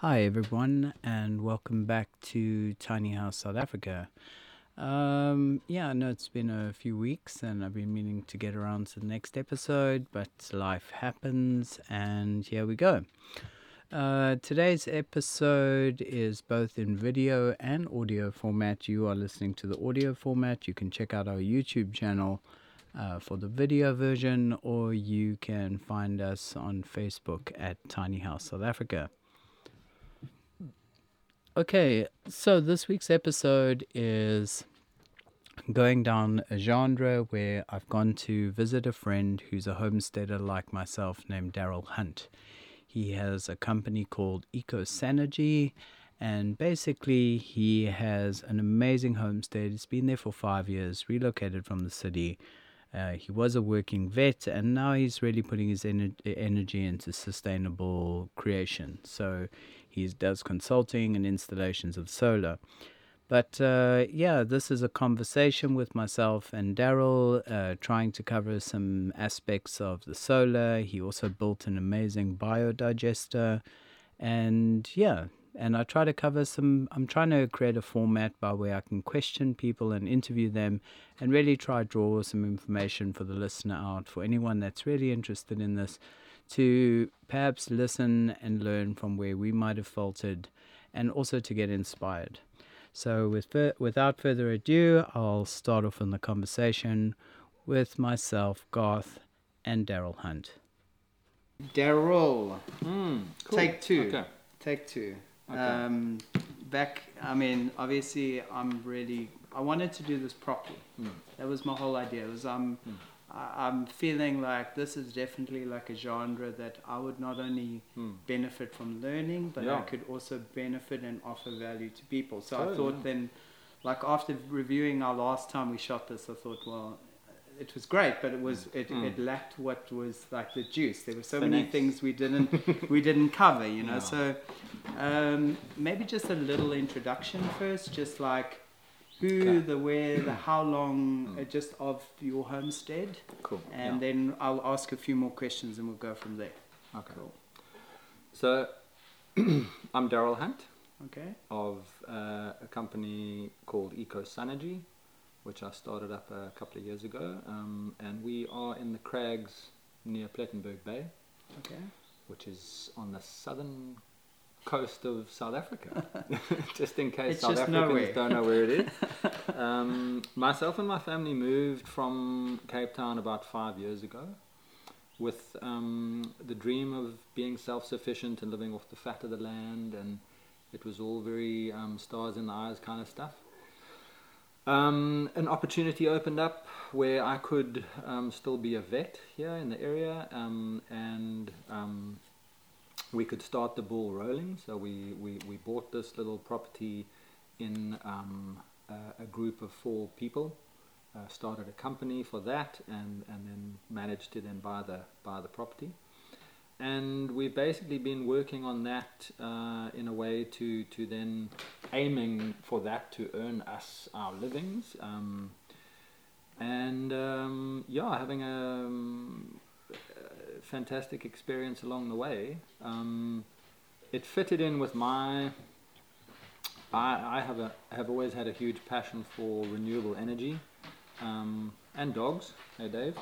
Hi, everyone, and welcome back to Tiny House South Africa. Um, yeah, I know it's been a few weeks and I've been meaning to get around to the next episode, but life happens, and here we go. Uh, today's episode is both in video and audio format. You are listening to the audio format. You can check out our YouTube channel uh, for the video version, or you can find us on Facebook at Tiny House South Africa. Okay, so this week's episode is going down a genre where I've gone to visit a friend who's a homesteader like myself named Daryl Hunt. He has a company called Eco Synergy, and basically, he has an amazing homestead. He's been there for five years, relocated from the city. Uh, he was a working vet, and now he's really putting his ener- energy into sustainable creation. So he does consulting and installations of solar. But uh, yeah, this is a conversation with myself and Daryl, uh, trying to cover some aspects of the solar. He also built an amazing biodigester. And yeah, and I try to cover some. I'm trying to create a format by where I can question people and interview them, and really try draw some information for the listener out for anyone that's really interested in this to perhaps listen and learn from where we might have faltered and also to get inspired. So, with, without further ado, I'll start off in the conversation with myself, Garth, and Daryl Hunt. Daryl, mm, cool. take two. Okay. Take two. Okay. Um, back, I mean, obviously, I'm really. I wanted to do this properly. Mm. That was my whole idea. It was um, mm. I'm feeling like this is definitely like a genre that I would not only hmm. benefit from learning, but yeah. I could also benefit and offer value to people. So I thought yeah. then, like after reviewing our last time we shot this, I thought, well, it was great, but it was it, mm. it lacked what was like the juice. There were so the many next. things we didn't we didn't cover, you know. So um, maybe just a little introduction first, just like who, the where, the how long, mm. uh, just of your homestead. Cool. And yeah. then I'll ask a few more questions and we'll go from there. Okay. Cool. So I'm Daryl Hunt. Okay. Of uh, a company called Eco Synergy, which I started up a couple of years ago, um, and we are in the crags near Plettenberg Bay. Okay. Which is on the southern coast of South Africa, just in case it's South Africans nowhere. don't know where it is. um, myself and my family moved from Cape Town about five years ago with um, the dream of being self-sufficient and living off the fat of the land, and it was all very um, stars in the eyes kind of stuff. Um, an opportunity opened up where I could um, still be a vet here in the area, um, and um, we could start the ball rolling. So we, we, we bought this little property in um, a, a, group of four people. Uh, started a company for that, and, and then managed to then buy the buy the property. And we've basically been working on that uh, in a way to to then aiming for that to earn us our livings. Um, and um, yeah, having a um, fantastic experience along the way. Um, it fitted in with my. I, I have a have always had a huge passion for renewable energy, um, and dogs. Hey, Dave.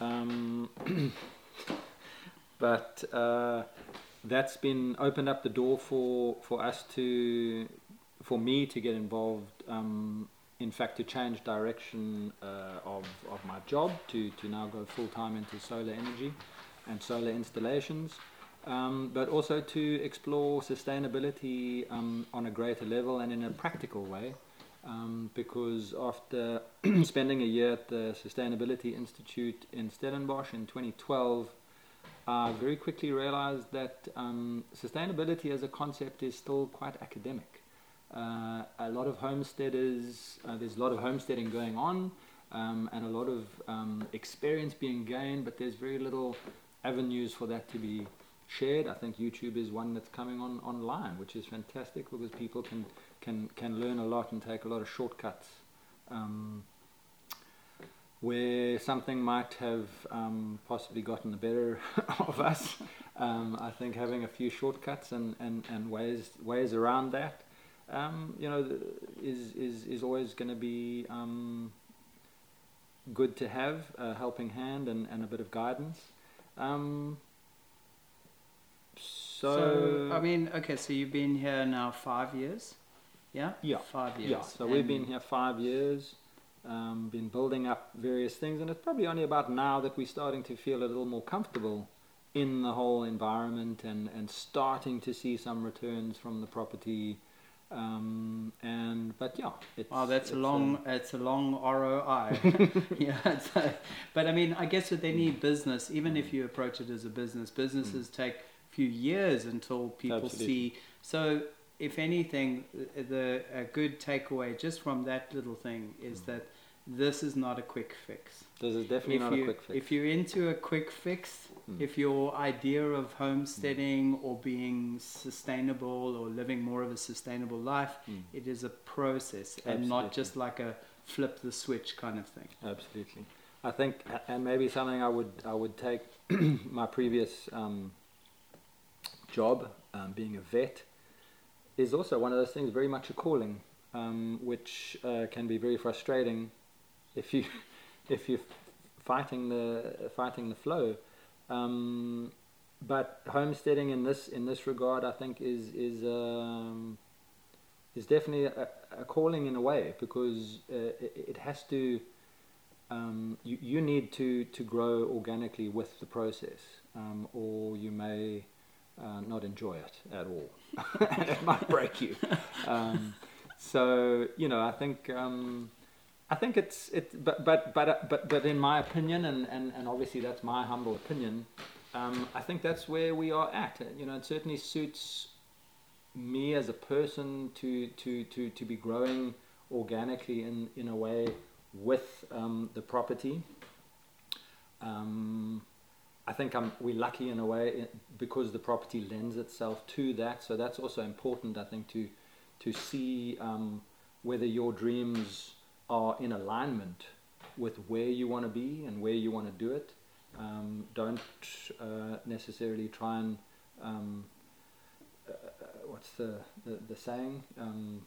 Um, but uh, that's been opened up the door for for us to, for me to get involved. Um, in fact, to change direction uh, of, of my job to, to now go full time into solar energy and solar installations, um, but also to explore sustainability um, on a greater level and in a practical way. Um, because after spending a year at the Sustainability Institute in Stellenbosch in 2012, I very quickly realized that um, sustainability as a concept is still quite academic. Uh, a lot of homesteaders, uh, there's a lot of homesteading going on, um, and a lot of um, experience being gained, but there's very little avenues for that to be shared. I think YouTube is one that's coming on online, which is fantastic because people can can can learn a lot and take a lot of shortcuts. Um, where something might have um, possibly gotten the better of us. Um, I think having a few shortcuts and, and, and ways ways around that, um, you know, is is is always going to be um, good to have a helping hand and, and a bit of guidance. Um, so, So, I mean, okay, so you've been here now five years? Yeah? Yeah. Five years. yeah, so we've been here five years, um, been building up various things, and it's probably only about now that we're starting to feel a little more comfortable in the whole environment and, and starting to see some returns from the property. Um, and but yeah, it's, Oh, that's a it's, long. it's a long ROI. yeah, so, but I mean, I guess with any business, even if you approach it as a business, businesses take a few years until people Mm. Absolutely. see. So, if anything, the, the a good takeaway just from that little thing is that this is not a quick fix. this is definitely if not you a quick fix. if you're into a quick fix, Mm. if your idea of homesteading or being sustainable or living more of a sustainable life, Mm. it is a process and not just like a flip the switch kind of thing. Absolutely. I think, and maybe something I would I would take my previous um, job, um, being a vet, is also one of those things very much a calling, um, which uh, can be very frustrating if you if you're fighting the fighting the flow. Um, but homesteading in this in this regard, I think, is is um, is definitely a, a calling in a way because uh, it, it has to. Um, you, you need to, to grow organically with the process, um, or you may uh, not enjoy it at all. it might break you. Um, so you know, I think um, I think it's it, but but but but but in my opinion, and, and, and obviously that's my humble opinion. Um, I think that's where we are at. You know, it certainly suits me as a person to to to to be growing organically in in a way with um, the property. Um, I think I'm, we're lucky in a way because the property lends itself to that. So that's also important, I think, to to see um, whether your dreams are in alignment with where you want to be and where you want to do it. Um, don't uh, necessarily try and um, uh, what's the, the, the saying? Um,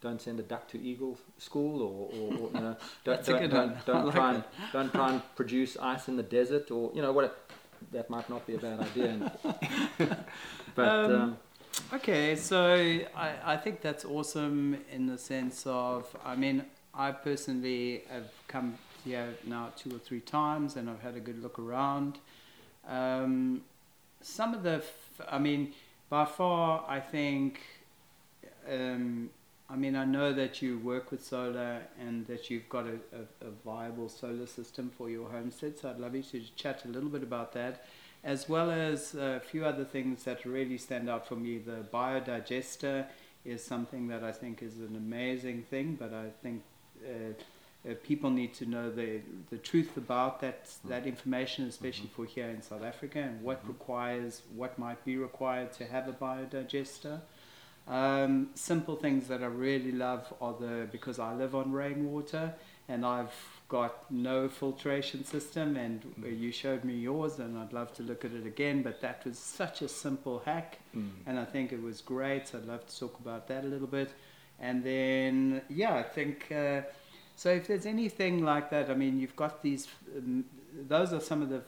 don't send a duck to eagle school, or, or, or you know, don't, don't, don't, don't like try and don't try and produce ice in the desert, or you know what. That might not be a bad idea. but Um, um, Okay, so I, I think that's awesome in the sense of, I mean, I personally have come here now two or three times and I've had a good look around. Um, some of the, f- I mean, by far, I think, um, I mean, I know that you work with solar and that you've got a, a, a viable solar system for your homestead, so I'd love you to chat a little bit about that as well as a few other things that really stand out for me. The biodigester is something that I think is an amazing thing, but I think uh, uh, people need to know the the truth about that that information, especially for here in South Africa, and what requires what might be required to have a biodigester. Um, simple things that I really love are the because I live on rainwater and I've got no filtration system and uh, you showed me yours and I'd love to look at it again but that was such a simple hack mm, and I think it was great so I'd love to talk about that a little bit and then yeah I think uh, so if there's anything like that I mean you've got these um, those are some of the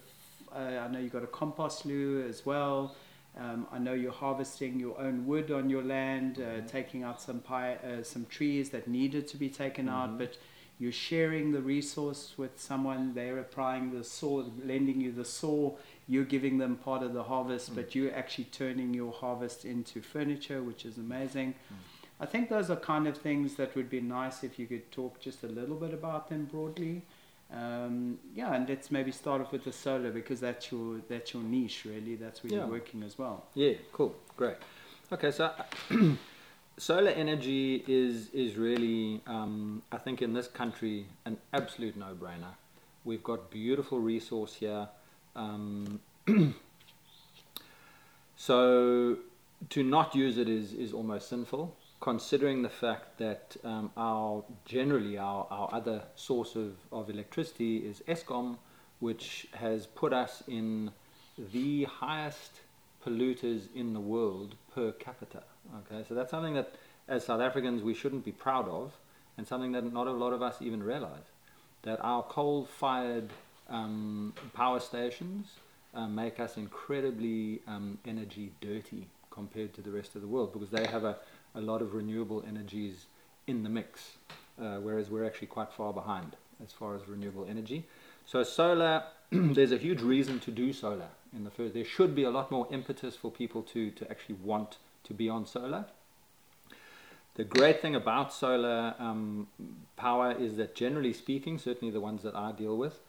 uh, I know you've got a compost loo as well um, I know you're harvesting your own wood on your land, uh, Mhm. taking out some pi- uh, some trees that needed to be taken Mhm. out, but you're sharing the resource with someone. They're applying the saw, lending you the saw. You're giving them part of the harvest, Mm. but you're actually turning your harvest into furniture, which is amazing. Mm. I think those are kind of things that would be nice if you could talk just a little bit about them broadly. Um, yeah, and let's maybe start off with the solar because that's your that's your niche really. That's where Yeah. you're working as well. Yeah, cool, great. Okay, so solar energy is is really, um, I think, in this country, an absolute no-brainer. We've got beautiful resource here, um, so to not use it is is almost sinful. Considering the fact that um, our generally our, our other source of, of electricity is Eskom, which has put us in the highest polluters in the world per capita. Okay, so that's something that as South Africans we shouldn't be proud of, and something that not a lot of us even realize that our coal-fired um, power stations uh, make us incredibly um, energy dirty compared to the rest of the world because they have a, a lot of renewable energies in the mix, uh, whereas we're actually quite far behind as far as renewable energy. So solar, there's a huge reason to do solar in the first. There should be a lot more impetus for people to, to actually want to be on solar. The great thing about solar um, power is that generally speaking, certainly the ones that I deal with,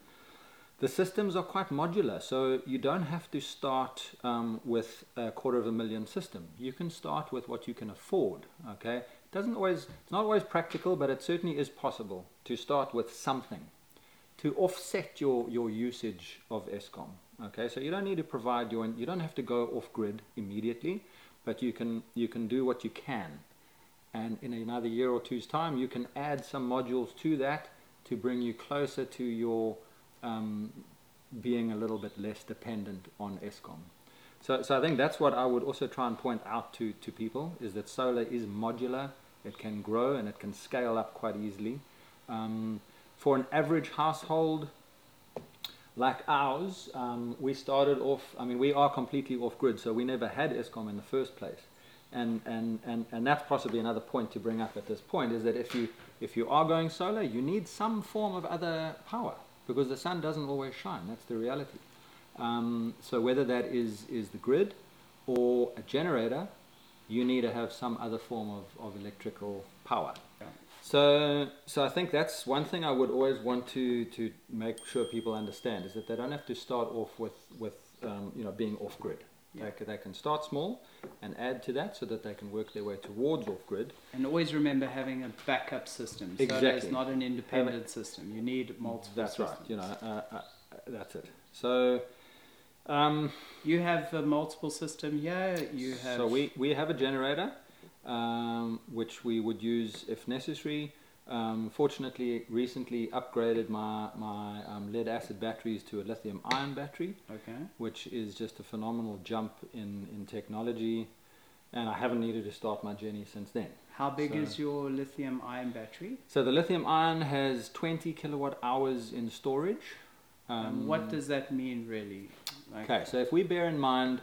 the systems are quite modular, so you don't have to start um, with a quarter of a million system. You can start with what you can afford. Okay, it doesn't always, it's not always practical, but it certainly is possible to start with something to offset your, your usage of Eskom. Okay, so you don't need to provide your, you don't have to go off grid immediately, but you can you can do what you can, and in another year or two's time, you can add some modules to that to bring you closer to your um, being a little bit less dependent on Eskom. So, so I think that's what I would also try and point out to, to people is that solar is modular, it can grow and it can scale up quite easily. Um, for an average household like ours, um, we started off, I mean, we are completely off grid, so we never had Eskom in the first place. And, and, and, and that's possibly another point to bring up at this point is that if you, if you are going solar, you need some form of other power because the sun doesn't always shine. That's the reality. Um, so whether that is, is the grid or a generator, you need to have some other form of, of electrical power. Yeah. So, so I think that's one thing I would always want to, to make sure people understand is that they don't have to start off with, with um, you know, being off grid. Yeah. They, can, they can start small and add to that so that they can work their way towards off grid. And always remember having a backup system. Solar is Exactly. not an independent system. You need multiple That's systems. right. You know, uh, uh, that's it. So, um, You have a multiple system here. You have So we, we have a generator, um, which we would use if necessary. Um, fortunately, recently upgraded my, my um, lead acid batteries to a lithium ion battery, okay. which is just a phenomenal jump in, in technology. And I haven't needed to start my journey since then. How big So- is your lithium ion battery? So the lithium ion has 20 kilowatt hours in storage. and what does that mean really? Like, Um, Okay, so if we bear in mind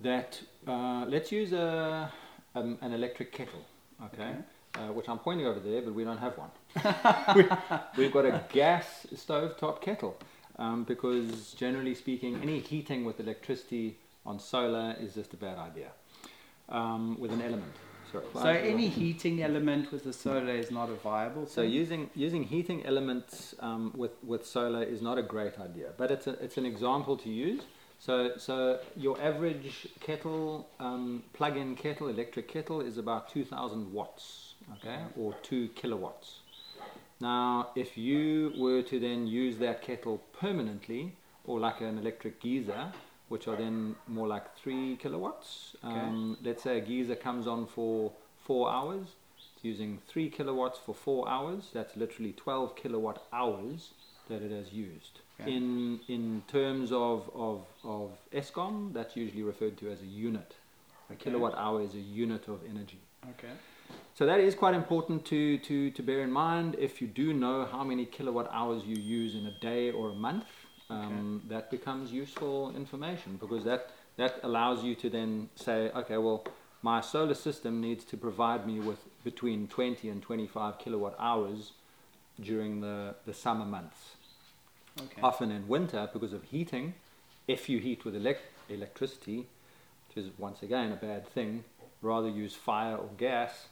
that uh, let's use a, um, an electric kettle, okay, Uh, which I'm pointing over there, but we don't have one. we, we've got a gas stovetop kettle um, because, generally speaking, any heating with electricity on solar is just a bad idea. Um, with an element, sorry. So any heating element with the solar is not a viable. So using using heating elements um, with with solar is not a great idea, but it's a, it's an example to use. So so your average kettle um, plug-in kettle, electric kettle, is about two thousand watts, okay, or two kilowatts. Now, if you were to then use that kettle permanently, or like an electric geyser, which are then more like three kilowatts. Um, Let's say a geyser comes on for four hours. It's using three kilowatts for four hours. That's literally 12 kilowatt hours that it has used. Okay. In in terms of, of, of ESCOM, that's usually referred to as a unit. A kilowatt hour is a unit of energy. okay. So that is quite important to, to, to bear in mind. If you do know how many kilowatt hours you use in a day or a month, um, that becomes useful information because that, that allows you to then say, okay, well, my solar system needs to provide me with between 20 and 25 kilowatt hours during the, the summer months. Okay. Often in winter, because of heating, if you heat with elec- electricity, which is once again a bad thing, rather use fire or gas,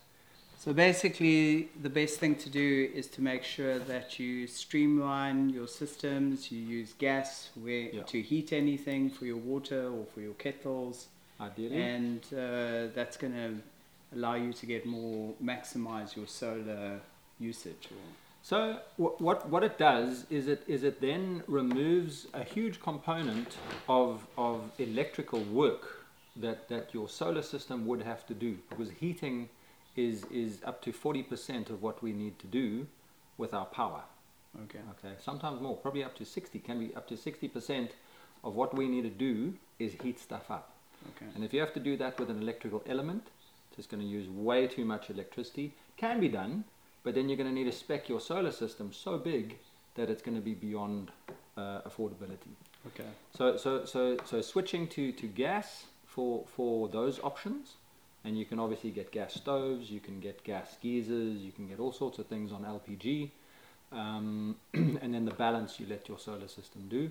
So basically, the best thing to do is to make sure that you streamline your systems. You use gas where, Yeah. to heat anything for your water or for your kettles, ideally. and uh, that's going to allow you to get more maximize your solar usage. Or, So wh- what what it does is it is it then removes a huge component of of electrical work that that your solar system would have to do because heating is is up to forty percent of what we need to do with our power. Okay. Okay, sometimes more, probably up to sixty. Can be up to sixty percent of what we need to do is heat stuff up. Okay. And if you have to do that with an electrical element, it's just going to use way too much electricity. Can be done, but then you're going to need to spec your solar system so big that it's going to be beyond uh, affordability. Okay. So, so, so, so switching to, to gas for, for those options, and you can obviously get gas stoves, you can get gas geysers, you can get all sorts of things on LPG, um, and then the balance you let your solar system do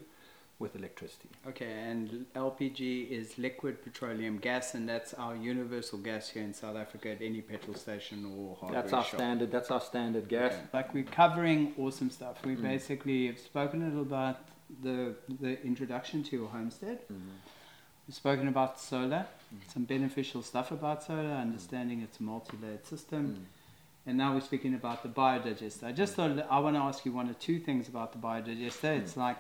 with electricity. Okay, and LPG is liquid petroleum gas, and that's our universal gas here in South Africa at any petrol station or hardware That's our shop. standard. That's our standard gas. Okay. Like we're covering awesome stuff. We Mm. basically have spoken a little about the the introduction to your homestead. Mhm. We've spoken about solar, Mm. some beneficial stuff about solar, understanding it's a multi-layered system, Mm. and now we're speaking about the biodigester. I just thought I want to ask you one or two things about the biodigester. It's like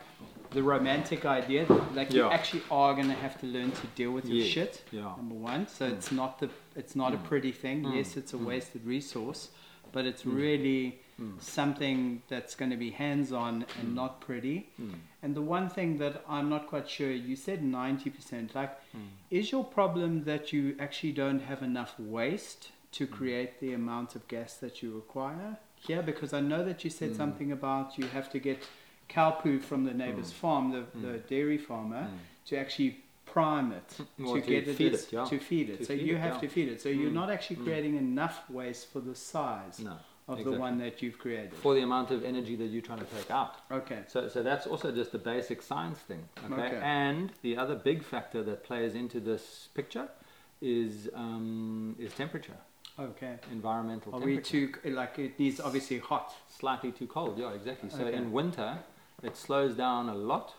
the romantic idea, that, like you Mm. Actually are going to have to learn to deal with your shit. Yeah. Number one, so Mm. it's not the it's not a Mm. pretty thing. Mm. Yes, it's a Mm. wasted resource, but it's Mm. really Mm. something that's going to be hands-on and Mm. not pretty. Mm. And the one thing that I'm not quite sure, you said 90%. Like, Mm. is your problem that you actually don't have enough waste to create the amount of gas that you require? Yeah, because I know that you said Mm. something about you have to get cow poo from the neighbor's Mm. farm, the, the Mm. dairy farmer, Mm. to actually prime it Well, to, to get feed as- it, yeah. to feed it. To so feed you it, have yeah. to feed it. So you're Mm. not actually Mm. creating enough waste for the size No. Of the one that you've created. For the amount of energy that you're trying to take out. Okay. So, so that's also just a basic science thing. Okay? Okay. And the other big factor that plays into this picture is um, is temperature, Okay. environmental Are we temperature. too like it needs obviously hot? Slightly too cold. Yeah, exactly. So Okay. in winter, it slows down a lot.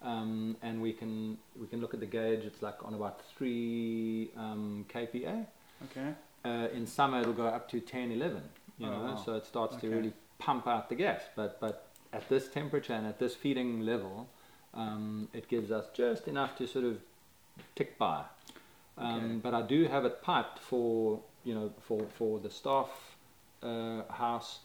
Um, and we can we can look at the gauge. It's like on about three um, kPa. Okay. Uh, in summer, it'll go up to 10, 11. You Oh, know, wow. so it starts Okay. to really pump out the gas. But but at this temperature and at this feeding level, um, it gives us just enough to sort of tick by. Um, Okay. But I do have it piped for you know for for the staff uh, house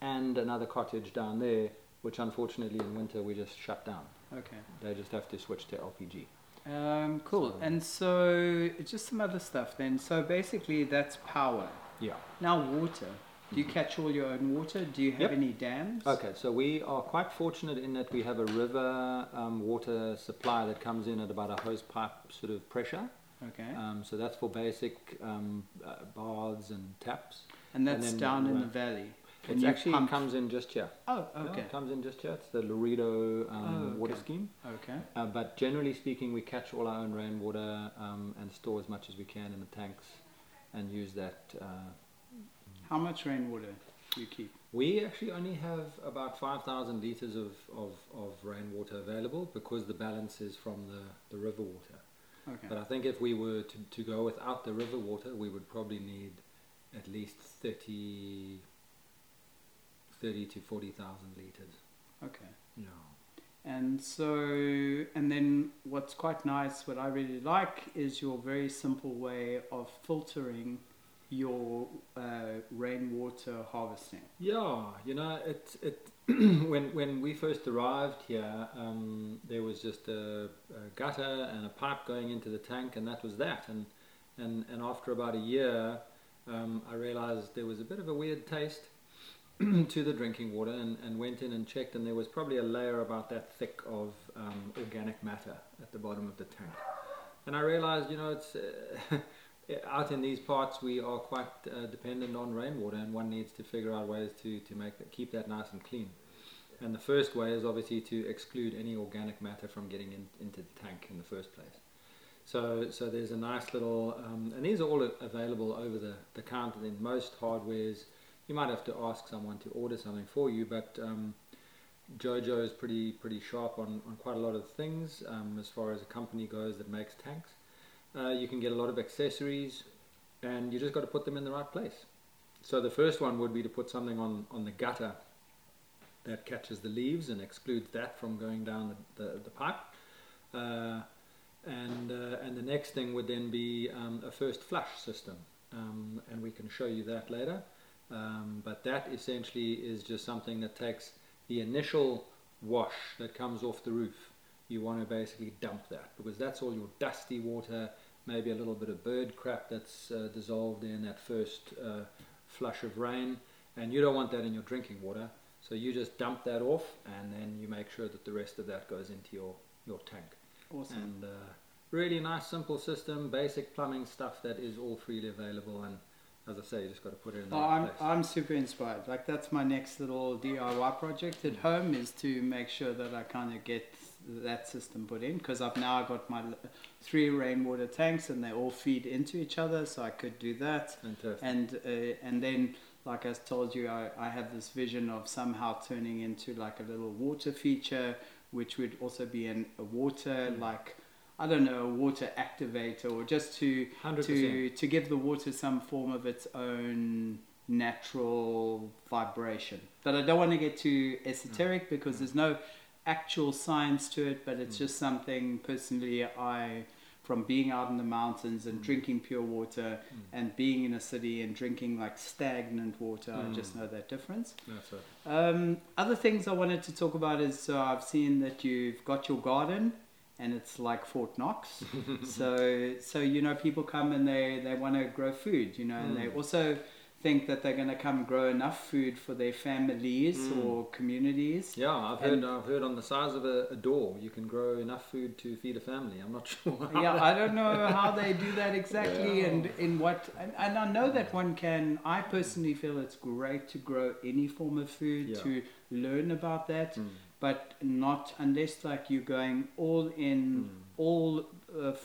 and another cottage down there, which unfortunately in winter we just shut down. Okay. They just have to switch to LPG. Um, cool. So- and so just some other stuff then. So basically that's power. Yeah. Now water. Do you catch all your own water? Do you have Yep. any dams? Okay, so we are quite fortunate in that we have a river um, water supply that comes in at about a hose pipe sort of pressure. Okay. Um, so that's for basic um, uh, baths and taps. and that's then down in the valley. It actually pump- comes in just here. Oh, Yeah, okay. it comes in just here. It's the Laredo um, Oh, water scheme. Okay. Uh, but generally speaking, we catch all our own rainwater um, and store as much as we can in the tanks and use that. Uh, How much rainwater do you keep? We actually only have about 5,000 litres of, of, of rainwater available because the balance is from the, the river water. Okay. But I think if we were to, to go without the river water, we would probably need at least 30, 30 to 40,000 litres. Okay. Yeah. And so, and then what's quite nice, what I really like, is your very simple way of filtering your uh, rainwater harvesting. Yeah, you know, it it when when we first arrived here, um, there was just a, a gutter and a pipe going into the tank, and that was that. And and and after about a year, um, I realized there was a bit of a weird taste to the drinking water, and, and went in and checked, and there was probably a layer about that thick of um, organic matter at the bottom of the tank. And I realized, you know, it's. Uh, out in these parts we are quite uh, dependent on rainwater and one needs to figure out ways to, to make that, keep that nice and clean. And the first way is obviously to exclude any organic matter from getting in, into the tank in the first place. So so there's a nice little um, and these are all available over the, the counter in most hardwares. You might have to ask someone to order something for you but um, Jojo is pretty pretty sharp on, on quite a lot of things um, as far as a company goes that makes tanks uh, you can get a lot of accessories and you just got to put them in the right place. So the first one would be to put something on, on the gutter that catches the leaves and excludes that from going down the, the, the pipe. Uh, and, uh, and the next thing would then be um, a first flush system. um, and we can show you that later. Um, but that essentially is just something that takes the initial wash that comes off the roof. You want to basically dump that because that's all your dusty water, maybe a little bit of bird crap that's uh, dissolved in that first uh, flush of rain, and you don't want that in your drinking water. So you just dump that off, and then you make sure that the rest of that goes into your, your tank. Awesome. And uh, really nice, simple system, basic plumbing stuff that is all freely available. And as I say, you just got to put it in the Oh, I'm, place. I'm super inspired. Like that's my next little DIY project at home is to make sure that I kind of get that system put in because I've now got my three rainwater tanks and they all feed into each other, so I could do that. Fantastic. And uh, and then, like I told you, I, I have this vision of somehow turning into like a little water feature, which would also be an, a water Mm. like. I don't know, a water activator, or just to 100%. to to give the water some form of its own natural vibration. But I don't want to get too esoteric because there's no actual science to it, but it's Mm. just something personally I from being out in the mountains and Mm. drinking pure water Mm. and being in a city and drinking like stagnant water, I just Mm. know that difference. That's it. Um, other things I wanted to talk about is so I've seen that you've got your garden and it's like Fort Knox. so so you know people come and they, they want to grow food, you know, and they Mm. also think that they're going to come grow enough food for their families Mm. or communities. Yeah, I've And- heard. I've heard on the size of a, a door, you can grow enough food to feed a family. I'm not sure. yeah, that- I don't know how they do that exactly Yeah. and in what and, and I know that one can I personally feel it's great to grow any form of food Yeah. to learn about that Mm, but not unless like you're going all in mm, all of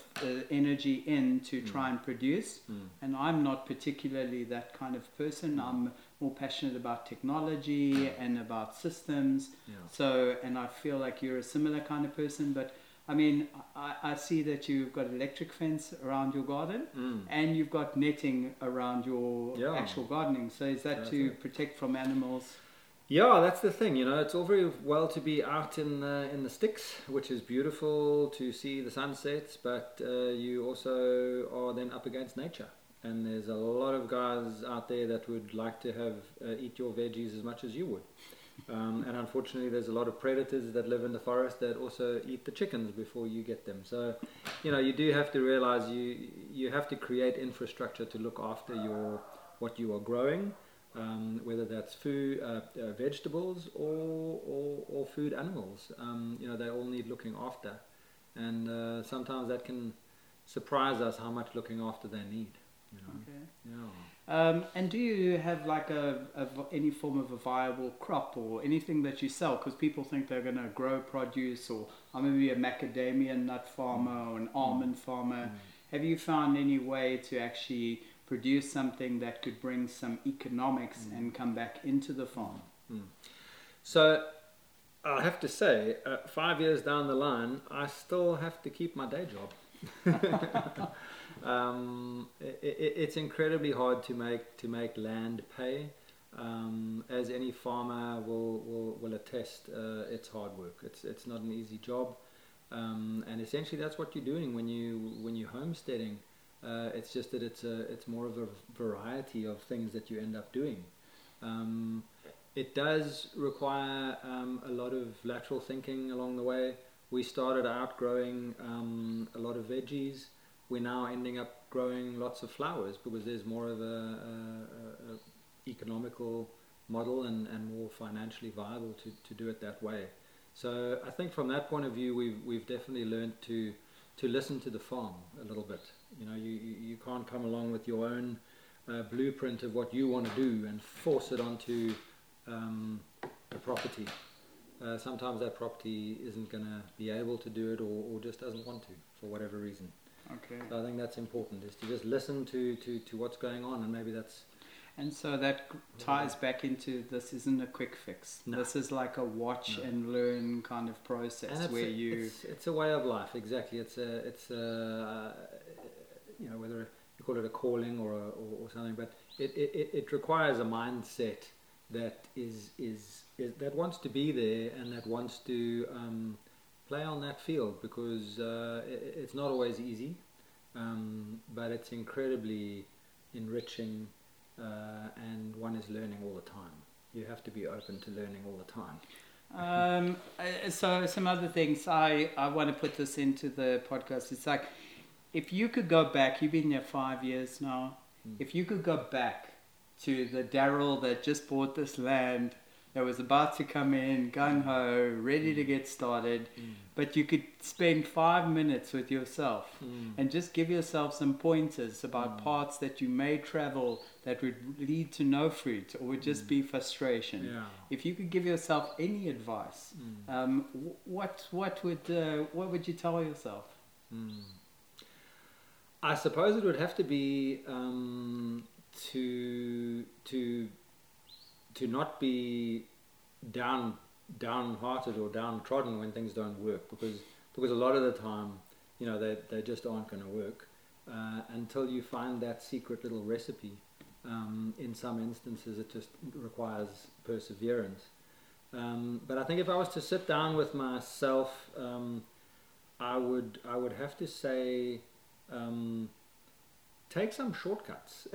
energy in to Mm. try and produce mm, and I'm not particularly that kind of person I'm more passionate about technology and about systems yeah. so and I feel like you're a similar kind of person but I mean I, I see that you've got electric fence around your garden Mm. and you've got netting around your Yeah. actual gardening so is that That's to it. protect from animals Yeah, that's the thing. You know, it's all very well to be out in the, in the sticks, which is beautiful to see the sunsets, but uh, you also are then up against nature. And there's a lot of guys out there that would like to have uh, eat your veggies as much as you would. Um, and unfortunately, there's a lot of predators that live in the forest that also eat the chickens before you get them. So, you know, you do have to realize you you have to create infrastructure to look after your what you are growing um, whether that's food, uh, uh, vegetables, or, or, or food animals. Um, you know, they all need looking after, and uh, sometimes that can surprise us how much looking after they need. You know, okay yeah. Um, and do you have like a, a any form of a viable crop or anything that you sell? Because people think they're going to grow produce, or I'm going to be a macadamia nut farmer or an almond farmer. Mm. Have you found any way to actually produce something that could bring some economics Mm. and come back into the farm? So I have to say, uh, five years down the line, I still have to keep my day job. um, i i it's incredibly hard to make to make land pay. Um, as any farmer will, will, will attest, uh, it's hard work. It's it's not an easy job, um, and essentially that's what you're doing when you when you're homesteading. Uh, it's just that it's a it's more of a variety of things that you end up doing. Um, it does require um, a lot of lateral thinking along the way. We started out growing um, a lot of veggies. We're now ending up growing lots of flowers because there's more of a, a, a, economical model and, and more financially viable to, to do it that way. So I think from that point of view, we've, we've definitely learned to, to listen to the farm a little bit. You know, you, you, can't come along with your own uh, blueprint of what you want to do and force it onto um, a property. Uh, sometimes that property isn't going to be able to do it or, or just doesn't want to for whatever reason. Okay. So I think that's important is to just listen to, to, to what's going on and maybe that's And so that ties back into this isn't a quick fix. No. This is like a watch No. and learn kind of process where a, you. it's, it's a way of life exactly it's a it's a you know whether you call it a calling or a, or, or something but it, it, it- it requires a mindset that is, is is that wants to be there and that wants to um, play on that field because uh, it, it's not always easy um, but it's incredibly enriching, uh, and one is learning all the time. You have to be open to learning all the time. Um, uh, so some other things I, I want to put this into the podcast. It's like if you could go back, you've been there five years now. Mm. If you could go back to the Daryl that just bought this land, that was about to come in, gung ho, ready to get started, but you could spend five minutes with yourself Mm. and just give yourself some pointers about Mm. parts that you may travel that would lead to no fruit or would just be frustration. Yeah. If you could give yourself any advice, Mm. um, what what would uh, what would you tell yourself? Mm. I suppose it would have to be um, to to to not be down downhearted or downtrodden when things don't work because because a lot of the time you know they, they just aren't going to work uh, until you find that secret little recipe um, in some instances it just requires perseverance. Um, but I think if I was to sit down with myself um, I would I would have to say um, take some shortcuts.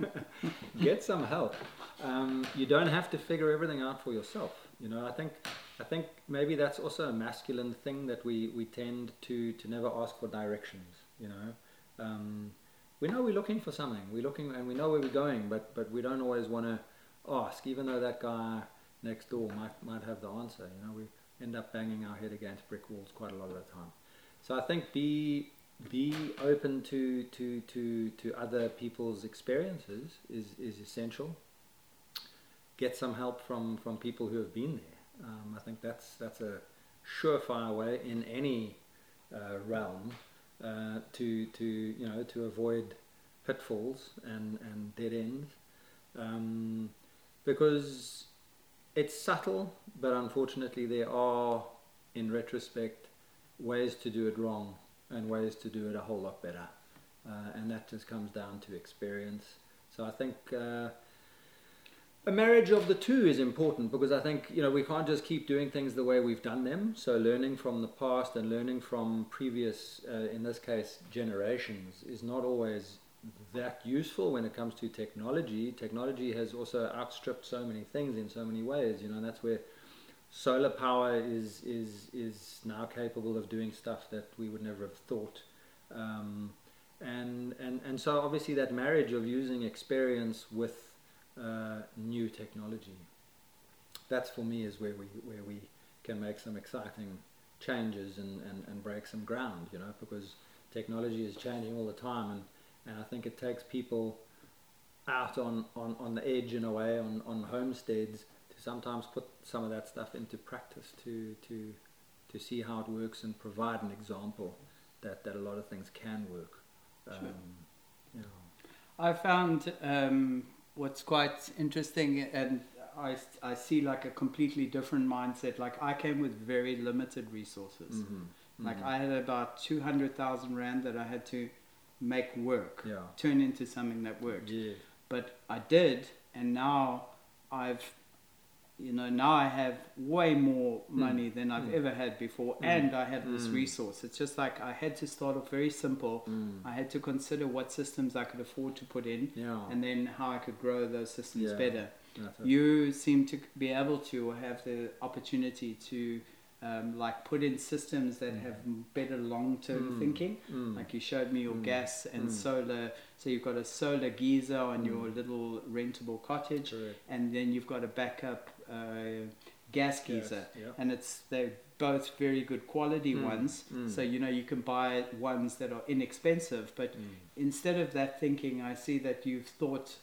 Get some help. Um, you don't have to figure everything out for yourself. You know I think I think maybe that's also a masculine thing that we, we tend to, to never ask for directions you know. Um, we know we're looking for something. We're looking and we know where we're going but but we don't always want to ask even though that guy next door might might have the answer. You know we end up banging our head against brick walls quite a lot of the time. So I think be be open to to to to other people's experiences is is essential. Get some help from from people who have been there. Um, I think that's that's a surefire way in any uh, realm uh, to to you know to avoid pitfalls and and dead ends um, because it's subtle, but unfortunately there are in retrospect ways to do it wrong and ways to do it a whole lot better. Uh, and that just comes down to experience. So I think uh, a marriage of the two is important because I think you know we can't just keep doing things the way we've done them. So learning from the past and learning from previous, uh, in this case, generations, is not always that useful when it comes to technology. Technology has also outstripped so many things in so many ways. You know, that's where solar power is is is now capable of doing stuff that we would never have thought. Um, and, and and so obviously that marriage of using experience with uh, new technology, that's for me is where we where we can make some exciting changes and, and, and break some ground, you know, because technology is changing all the time and, and I think it takes people out on, on, on the edge in a way on, on homesteads sometimes put some of that stuff into practice to to to see how it works and provide an example that, that a lot of things can work. Um, Sure. you know. I found um, what's quite interesting, and I, I see like a completely different mindset. Like I came with very limited resources. Mhm. Like Mhm. I had about two hundred thousand rand that I had to make work, Yeah. turn into something that worked. Yeah. But I did, and now I've, you know, now I have way more money than I've Mm. ever had before, Mm. and I have this Mm. resource. It's just like I had to start off very simple. Mm. I had to consider what systems I could afford to put in, Yeah. and then how I could grow those systems Yeah. better. You seem to be able to or have the opportunity to. Um, like put in systems that Mm. have better long-term Mm. thinking Mm. like you showed me your Mm. gas and Mm. solar so you've got a solar geyser on Mm. your little rentable cottage Correct. and then you've got a backup uh, gas geyser Yes, yeah. and it's they're both very good quality Mm. ones Mm. so you know you can buy ones that are inexpensive but Mm. instead of that thinking i see that you've thought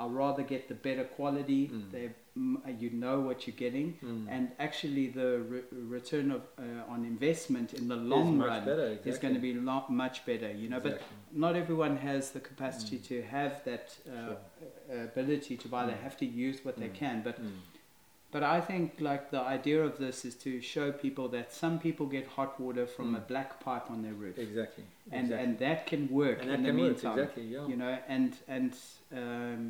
i'll rather get the better quality Mm. they mm, you know what you're getting Mm. and actually the re- return of uh, on investment in the long run better, is going to be lo- much better you know Exactly. but not everyone has the capacity Mm. to have that uh, Sure. uh, ability to buy they Mm. have to use what they Mm. can but but I think like the idea of this is to show people that some people get hot water from Mm. a black pipe on their roof Exactly. and exactly. and that can work And that in the can work, meantime exactly, yeah. you know and and um,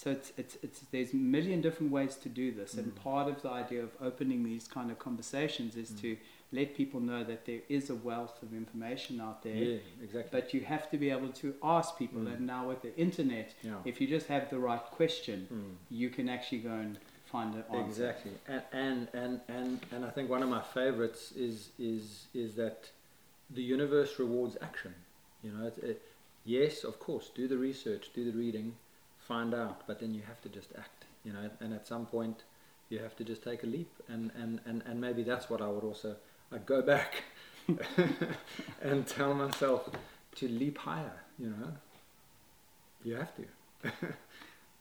so it's, it's it's there's a million different ways to do this and Mm. part of the idea of opening these kind of conversations is Mm. to let people know that there is a wealth of information out there. Yeah, exactly. But you have to be able to ask people, Mm. and now with the internet, Yeah. if you just have the right question, Mm. you can actually go and find an answer. Exactly, and, and and and and I think one of my favorites is is is that the universe rewards action. You know, it, it, yes, of course, do the research, do the reading, find out, but then you have to just act. You know, and at some point, you have to just take a leap, and and and, and maybe that's what I would also I'd go back and tell myself to leap higher. You know, you have to.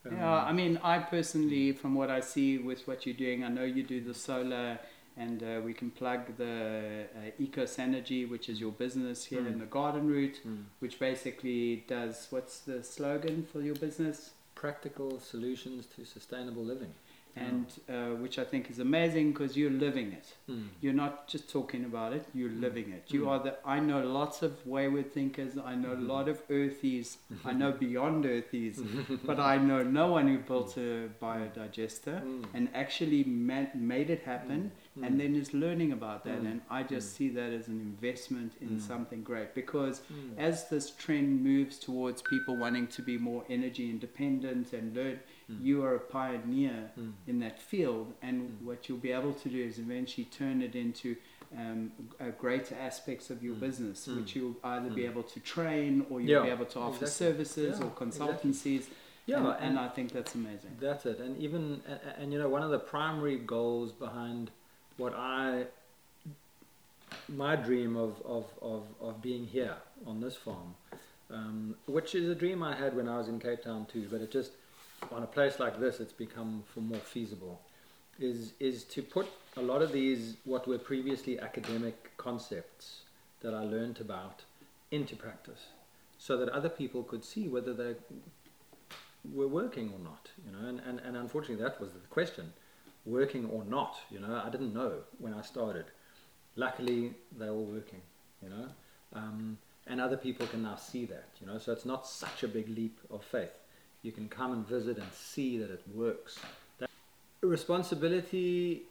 Um, Yeah, I mean, I personally, from what I see with what you're doing, I know you do the solar, and uh, we can plug the uh, Ecos Energy, which is your business here Mm. in the Garden Route, mm. which basically does what's the slogan for your business? Practical solutions to sustainable living. And uh, which I think is amazing because you're living it. Mm. You're not just talking about it; you're Mm. living it. You Mm. are the. I know lots of wayward thinkers. I know a Mhm. lot of earthies. I know beyond earthies, but I know no one who built a biodigester Mm. and actually ma- made it happen, Mm. and then is learning about that. Mm. And I just Mm. see that as an investment in Mm. something great because Mm. as this trend moves towards people wanting to be more energy independent and learn, you are a pioneer in that field, and what you'll be able to do is eventually turn it into um, uh, greater aspects of your Mm. business, Mm. which you'll either be Mm. able to train or you'll Yeah, be able to offer exactly. services Yeah, or consultancies. Yeah, and, and, and I think that's amazing. that's it. And even and, and you know one of the primary goals behind what I my dream of of, of, of being here on this farm, um, which is a dream I had when I was in Cape Town too, but it just on a place like this it's become more feasible. Is is to put a lot of these what were previously academic concepts that I learned about into practice, so that other people could see whether they were working or not, you know, and, and, and unfortunately that was the question, working or not, you know, I didn't know when I started. Luckily, they're all working, you know, um, and other people can now see that, you know, so it's not such a big leap of faith. You can come and visit and see that it works. That responsibility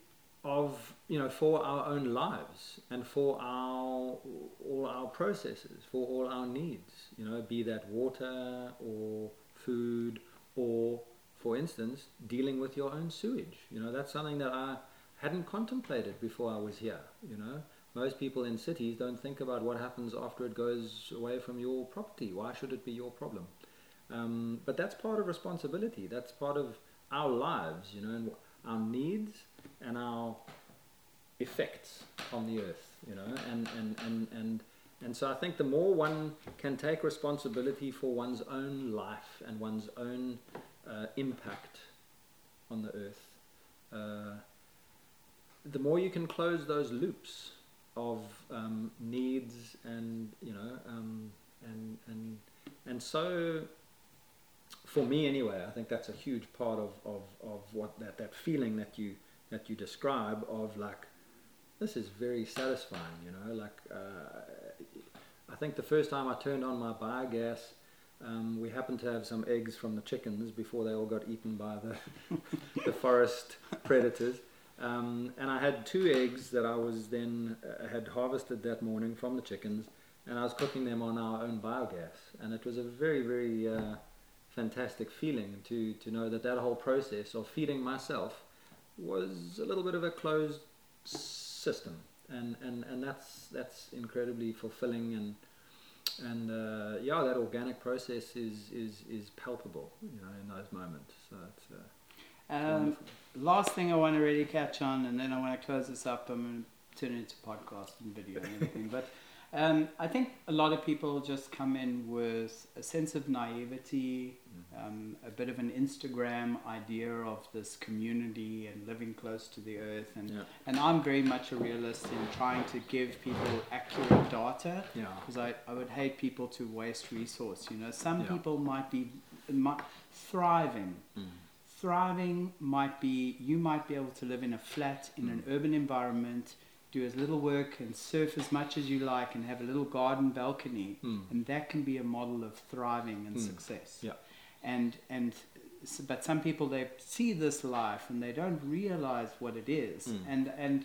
of, you know, for our own lives and for our, all our processes, for all our needs, you know, be that water or food or for instance dealing with your own sewage. You know that's something that i hadn't contemplated before i was here you know. Most people in cities don't think about what happens after it goes away from your property. Why should it be your problem? Um, but that's part of responsibility. That's part of our lives you know and our needs and our effects on the earth you know. And and and and and so I think the more one can take responsibility for one's own life and one's own uh, impact on the earth, uh, the more you can close those loops of um, needs and you know um, and and and so for me anyway, I think that's a huge part of, of, of what that, that feeling that you that you describe of like this is very satisfying, you know. Like, uh, I think the first time I turned on my biogas, um, we happened to have some eggs from the chickens before they all got eaten by the the forest predators. Um, and I had two eggs that I was then uh, had harvested that morning from the chickens, and I was cooking them on our own biogas, and it was a very very uh, fantastic feeling to to know that that whole process of feeding myself was a little bit of a closed system, and, and, and that's that's incredibly fulfilling and and uh, yeah, that organic process is, is is palpable, you know, in those moments. So it's uh, Um, last thing I want to really catch on, and then I want to close this up. I'm going to turn it into podcast and video and everything. but um, I think a lot of people just come in with a sense of naivety, um, a bit of an Instagram idea of this community and living close to the earth. And, yeah, and I'm very much a realist in trying to give people accurate data yeah, because I, I would hate people to waste resource. You know, some Yeah. people might be might, thriving mm. thriving might be you might be able to live in a flat in an urban environment do as little work and surf as much as you like and have a little garden balcony Mm. and that can be a model of thriving and Mm. success Yeah. and and but some people they see this life and they don't realize what it is Mm. and and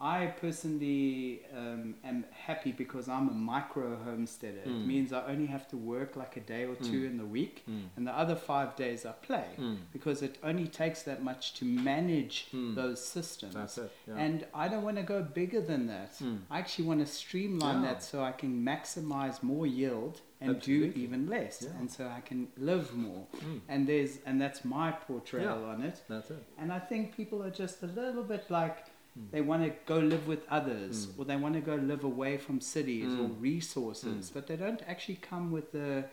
I personally um, am happy because I'm a micro homesteader. It Mm. means I only have to work like a day or two Mm. in the week, Mm. and the other five days I play Mm. because it only takes that much to manage Mm. those systems. That's it. Yeah. And I don't want to go bigger than that. Mm. I actually want to streamline Yeah. that so I can maximize more yield and Absolutely. do even less, Yeah. and so I can live more. Mm. And there's and that's my portrayal on it. That's it. And I think people are just a little bit like Mm. They want to go live with others Mm. or they want to go live away from cities or Mm. resources, Mm. but they don't actually come with the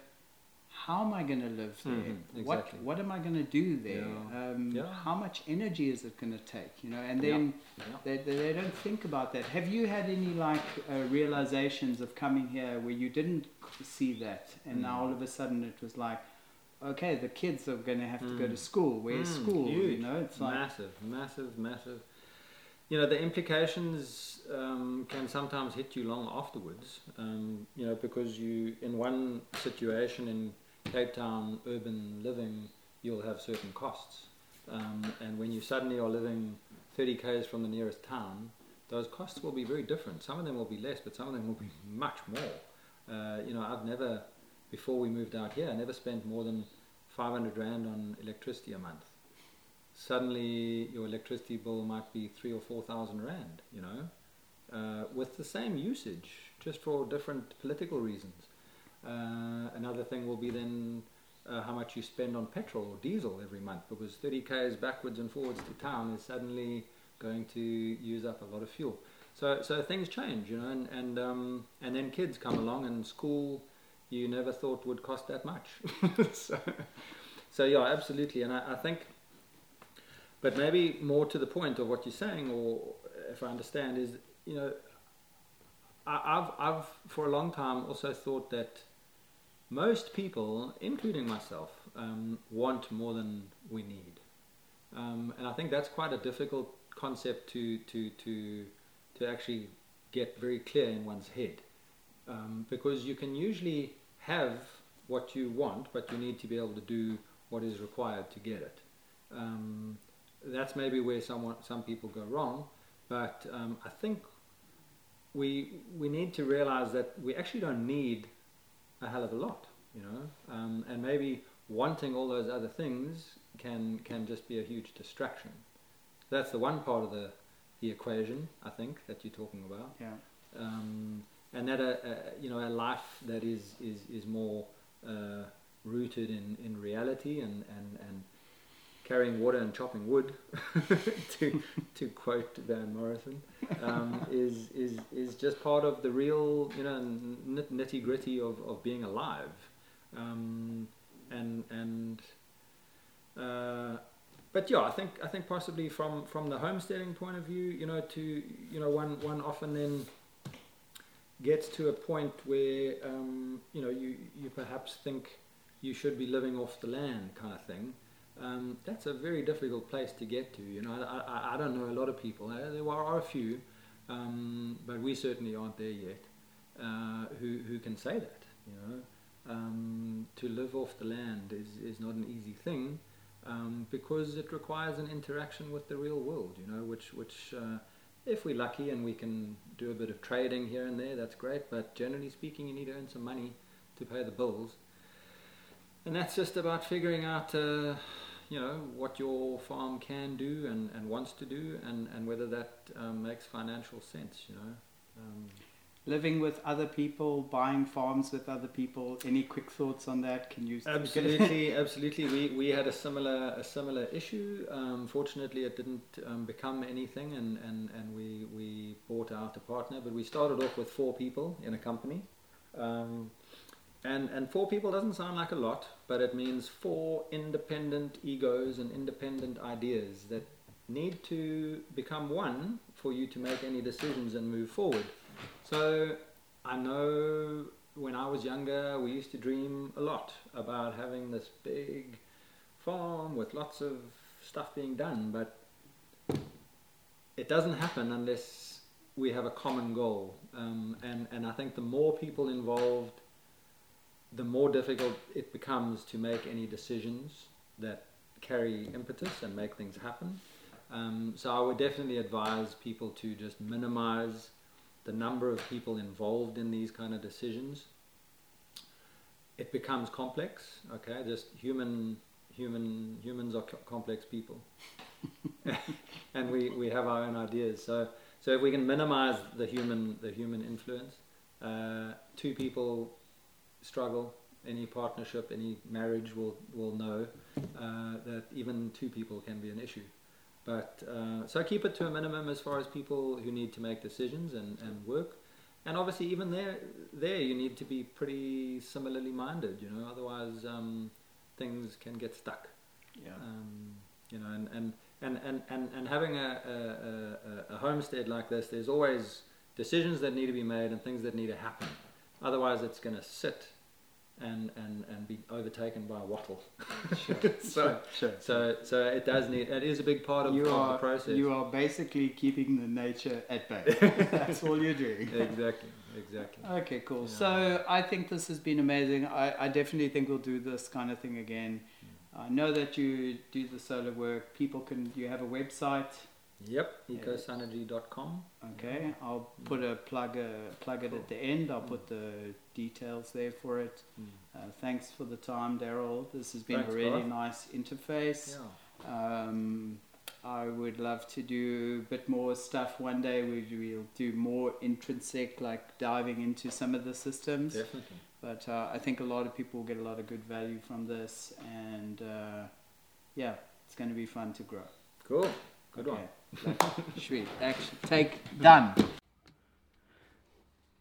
how am I going to live there? Mhm, What exactly. what am I going to do there? Yeah. Um, Yeah. How much energy is it going to take? You know, and then Yeah. they, they, don't think about that. Have you had any like uh, realizations of coming here where you didn't see that, and now Mm. all of a sudden it was like, okay, the kids are going to have to go to Mm. school. Where's Mm, school? You know, it's like massive, massive, massive. You know, the implications um, can sometimes hit you long afterwards. Um, you know, because you, in one situation in Cape Town urban living, you'll have certain costs, um, and when you suddenly are living 30 k's from the nearest town, those costs will be very different. Some of them will be less, but some of them will be much more. Uh, you know, I've never, before we moved out here, I never spent more than 500 rand on electricity a month suddenly your electricity bill might be three or four thousand rand, you know, uh, with the same usage, just for different political reasons. Uh, another thing will be then uh, how much you spend on petrol or diesel every month, because 30 k's backwards and forwards to town is suddenly going to use up a lot of fuel. So, so things change, you know, and and um, and then kids come along, and school you never thought would cost that much. so, so yeah, absolutely, and I, I think but maybe more to the point of what you're saying, or if I understand, is you know, I, I've I've for a long time also thought that most people, including myself, um, want more than we need, um, and I think that's quite a difficult concept to to to to actually get very clear in one's head, um, because you can usually have what you want, but you need to be able to do what is required to get it. Um, that's maybe where someone, some people go wrong. But um, I think we we need to realize that we actually don't need a hell of a lot, you know. Um, and maybe wanting all those other things can can just be a huge distraction. That's the one part of the the equation I think that you're talking about. yeah. Um, and that a, a you know a life that is is is more uh, rooted in, in reality and, and, and carrying water and chopping wood, to to quote Van Morrison, um, is is is just part of the real you know nit- nitty gritty of, of being alive, um, and and. Uh, but yeah, I think I think possibly from, from the homesteading point of view, you know, to you know one one often then gets to a point where um, you know you you perhaps think you should be living off the land kind of thing. Um, that's a very difficult place to get to. You know, I, I, I don't know a lot of people. Uh, there are, a few, um, but we certainly aren't there yet. Uh, who who can say that? You know, um, to live off the land is is not an easy thing. Um, because it requires an interaction with the real world, you know, which which uh, if we're lucky and we can do a bit of trading here and there, that's great. But generally speaking, you need to earn some money to pay the bills, and that's just about figuring out, uh, you know, what your farm can do and, and wants to do, and, and whether that um, makes financial sense, you know. Um, Living with other people, buying farms with other people. Any quick thoughts on that? Can you Absolutely, absolutely. We we had a similar a similar issue. Um, fortunately, it didn't um, become anything, and, and, and we we bought out a partner. But we started off with four people in a company, um, and and four people doesn't sound like a lot, but it means four independent egos and independent ideas that need to become one for you to make any decisions and move forward. So I know when I was younger, we used to dream a lot about having this big farm with lots of stuff being done, but it doesn't happen unless we have a common goal. Um, and, and I think the more people involved, the more difficult it becomes to make any decisions that carry impetus and make things happen. Um, so I would definitely advise people to just minimize the number of people involved in these kind of decisions. It becomes complex. Okay, just human human humans are co- complex people, and we, we have our own ideas. So so if we can minimize the human the human influence, uh, two people struggle. Any partnership, any marriage will will know uh, that even two people can be an issue. But uh, so keep it to a minimum as far as people who need to make decisions and, and work. And obviously, even there, there you need to be pretty similarly minded. You know, otherwise um, things can get stuck. Yeah. Um, you know, and, and, and, and, and, and having a, a, a, a homestead like this, there's always decisions that need to be made and things that need to happen. Otherwise, it's going to sit and, and, and be overtaken by a wattle. Sure. so, sure. so, so it does need. It is a big part of, you are the process. you are basically keeping the nature at bay. That's all you're doing. exactly, exactly. Okay, cool. Yeah. So I think this has been amazing. I, I definitely think we'll do this kind of thing again. Hmm. I know that you do the solar work. People can. You have a website. Yep, ecosynergy.com. Okay, I'll hmm. put a plug uh, plug it at the end. I'll hmm. put the details there for it. Uh, thanks for the time, Daryl. This has been Thanks, a really Garth. nice interface. Yeah. Um, I would love to do a bit more stuff one day. We, we'll do more intrinsic, like diving into some of the systems. Definitely. But uh, I think a lot of people will get a lot of good value from this, and uh, yeah, it's going to be fun to grow. Cool. Good okay. one. Sweet. Action. Take. Done.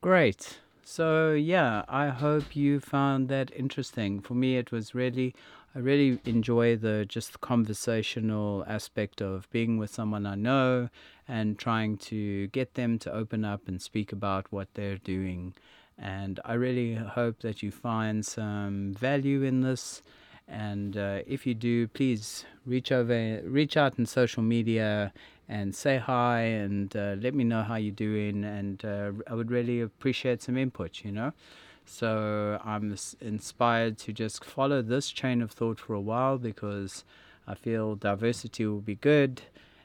Great. So yeah, I hope you found that interesting. For me, it was really, I really enjoy the just conversational aspect of being with someone I know and trying to get them to open up and speak about what they're doing. And I really hope that you find some value in this. And uh, if you do, please reach over, reach out in social media and say hi and uh, let me know how you're doing. And uh, I would really appreciate some input, you know. So I'm inspired to just follow this chain of thought for a while because I feel diversity will be good.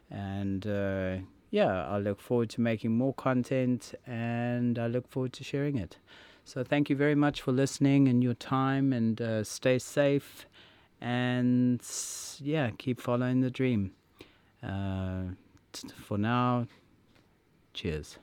And uh, yeah, I look forward to making more content and I look forward to sharing it. So thank you very much for listening and your time and uh, stay safe and yeah, keep following the dream. Uh, for now, cheers.